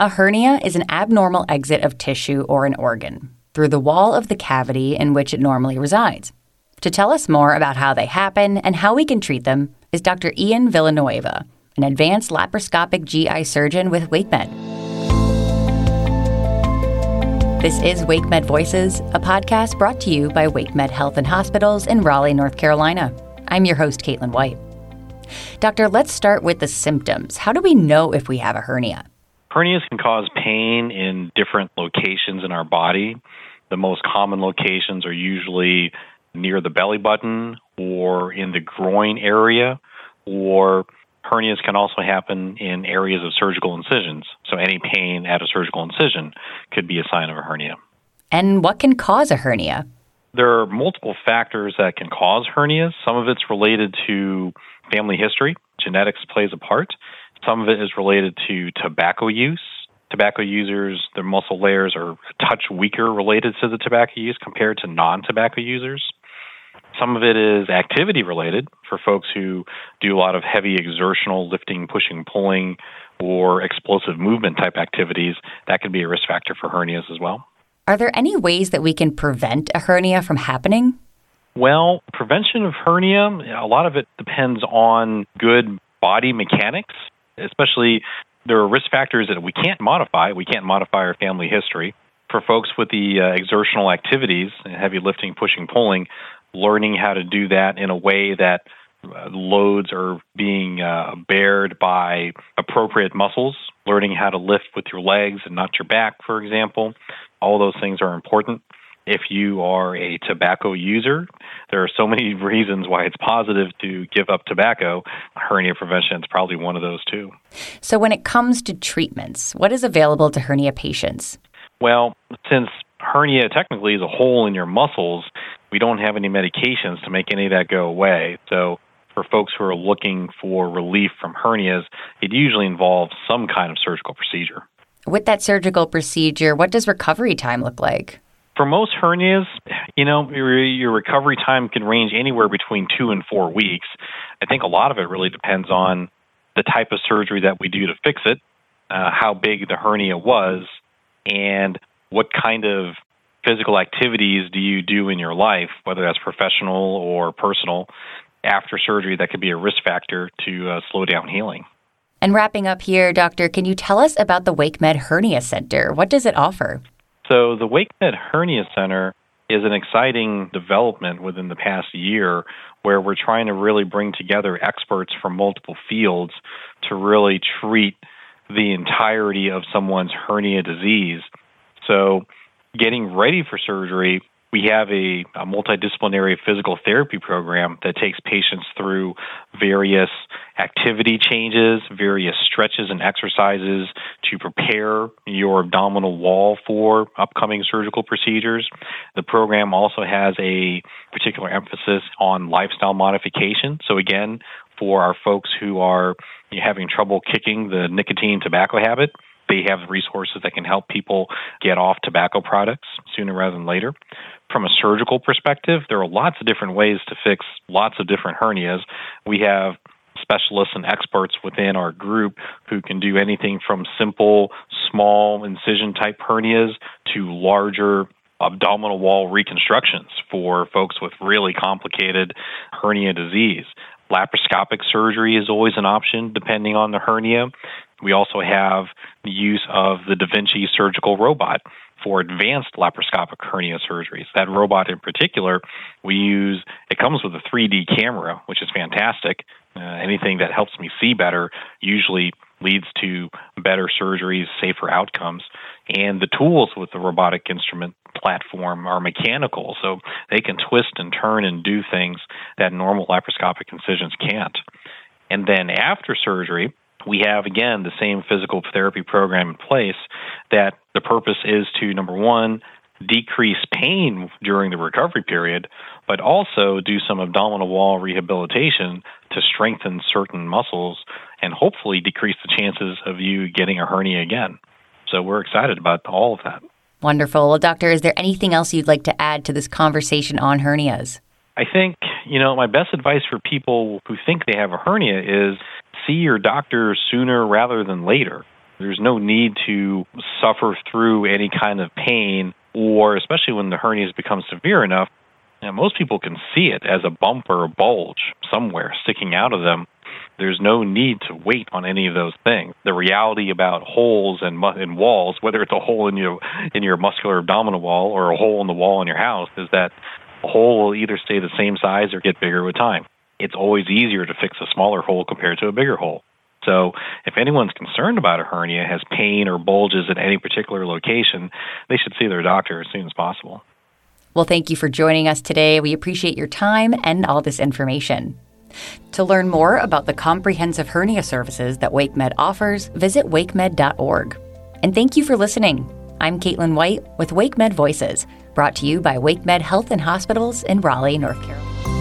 A hernia is an abnormal exit of tissue or an organ through the wall of the cavity in which it normally resides. To tell us more about how they happen and how we can treat them is Dr. Ian Villanueva, an advanced laparoscopic GI surgeon with WakeMed. This is WakeMed Voices, a podcast brought to you by WakeMed Health and Hospitals in Raleigh, North Carolina. I'm your host, Caitlin White. Doctor, let's start with the symptoms. How do we know if we have a hernia? Hernias can cause pain in different locations in our body. The most common locations are usually near the belly button or in the groin area, or hernias can also happen in areas of surgical incisions. So, any pain at a surgical incision could be a sign of a hernia. And what can cause a hernia? There are multiple factors that can cause hernias. Some of it's related to family history, genetics plays a part. Some of it is related to tobacco use. Tobacco users, their muscle layers are a touch weaker related to the tobacco use compared to non tobacco users. Some of it is activity related for folks who do a lot of heavy exertional lifting, pushing, pulling, or explosive movement type activities. That could be a risk factor for hernias as well. Are there any ways that we can prevent a hernia from happening? Well, prevention of hernia, a lot of it depends on good body mechanics especially there are risk factors that we can't modify. We can't modify our family history. For folks with the uh, exertional activities, heavy lifting, pushing, pulling, learning how to do that in a way that uh, loads are being uh, bared by appropriate muscles, learning how to lift with your legs and not your back, for example. All those things are important if you are a tobacco user, there are so many reasons why it's positive to give up tobacco. Hernia prevention is probably one of those too. So, when it comes to treatments, what is available to hernia patients? Well, since hernia technically is a hole in your muscles, we don't have any medications to make any of that go away. So, for folks who are looking for relief from hernias, it usually involves some kind of surgical procedure. With that surgical procedure, what does recovery time look like? For most hernias, you know, your, your recovery time can range anywhere between two and four weeks. I think a lot of it really depends on the type of surgery that we do to fix it, uh, how big the hernia was, and what kind of physical activities do you do in your life, whether that's professional or personal, after surgery that could be a risk factor to uh, slow down healing. And wrapping up here, doctor, can you tell us about the WakeMed Hernia Center? What does it offer? So the WakeMed Hernia Center is an exciting development within the past year where we're trying to really bring together experts from multiple fields to really treat the entirety of someone's hernia disease. So getting ready for surgery we have a, a, multidisciplinary physical therapy program that takes patients through various activity changes, various stretches and exercises to prepare your abdominal wall for upcoming surgical procedures. The program also has a particular emphasis on lifestyle modification. So, again, for our folks who are having trouble kicking the nicotine tobacco habit, they have resources that can help people get off tobacco products sooner rather than later. From a surgical perspective, there are lots of different ways to fix lots of different hernias. We have specialists and experts within our group who can do anything from simple, small incision type hernias to larger abdominal wall reconstructions for folks with really complicated hernia disease. Laparoscopic surgery is always an option depending on the hernia. We also have the use of the Da Vinci surgical robot for advanced laparoscopic hernia surgeries. That robot in particular, we use, it comes with a 3D camera, which is fantastic. Uh, anything that helps me see better usually leads to better surgeries, safer outcomes. And the tools with the robotic instrument platform are mechanical, so they can twist and turn and do things that normal laparoscopic incisions can't. And then after surgery, we have again the same physical therapy program in place that the purpose is to number one decrease pain during the recovery period but also do some abdominal wall rehabilitation to strengthen certain muscles and hopefully decrease the chances of you getting a hernia again. So we're excited about all of that. Wonderful. Well doctor is there anything else you'd like to add to this conversation on hernias I think, you know, my best advice for people who think they have a hernia is see your doctor sooner rather than later. There's no need to suffer through any kind of pain, or especially when the hernia has become severe enough. Know, most people can see it as a bump or a bulge somewhere sticking out of them. There's no need to wait on any of those things. The reality about holes and mu- in walls, whether it's a hole in your in your muscular abdominal wall or a hole in the wall in your house, is that a hole will either stay the same size or get bigger with time. It's always easier to fix a smaller hole compared to a bigger hole. So, if anyone's concerned about a hernia, has pain or bulges at any particular location, they should see their doctor as soon as possible. Well, thank you for joining us today. We appreciate your time and all this information. To learn more about the comprehensive hernia services that WakeMed offers, visit wakemed.org. And thank you for listening. I'm Caitlin White with WakeMed Voices, brought to you by WakeMed Health and Hospitals in Raleigh, North Carolina.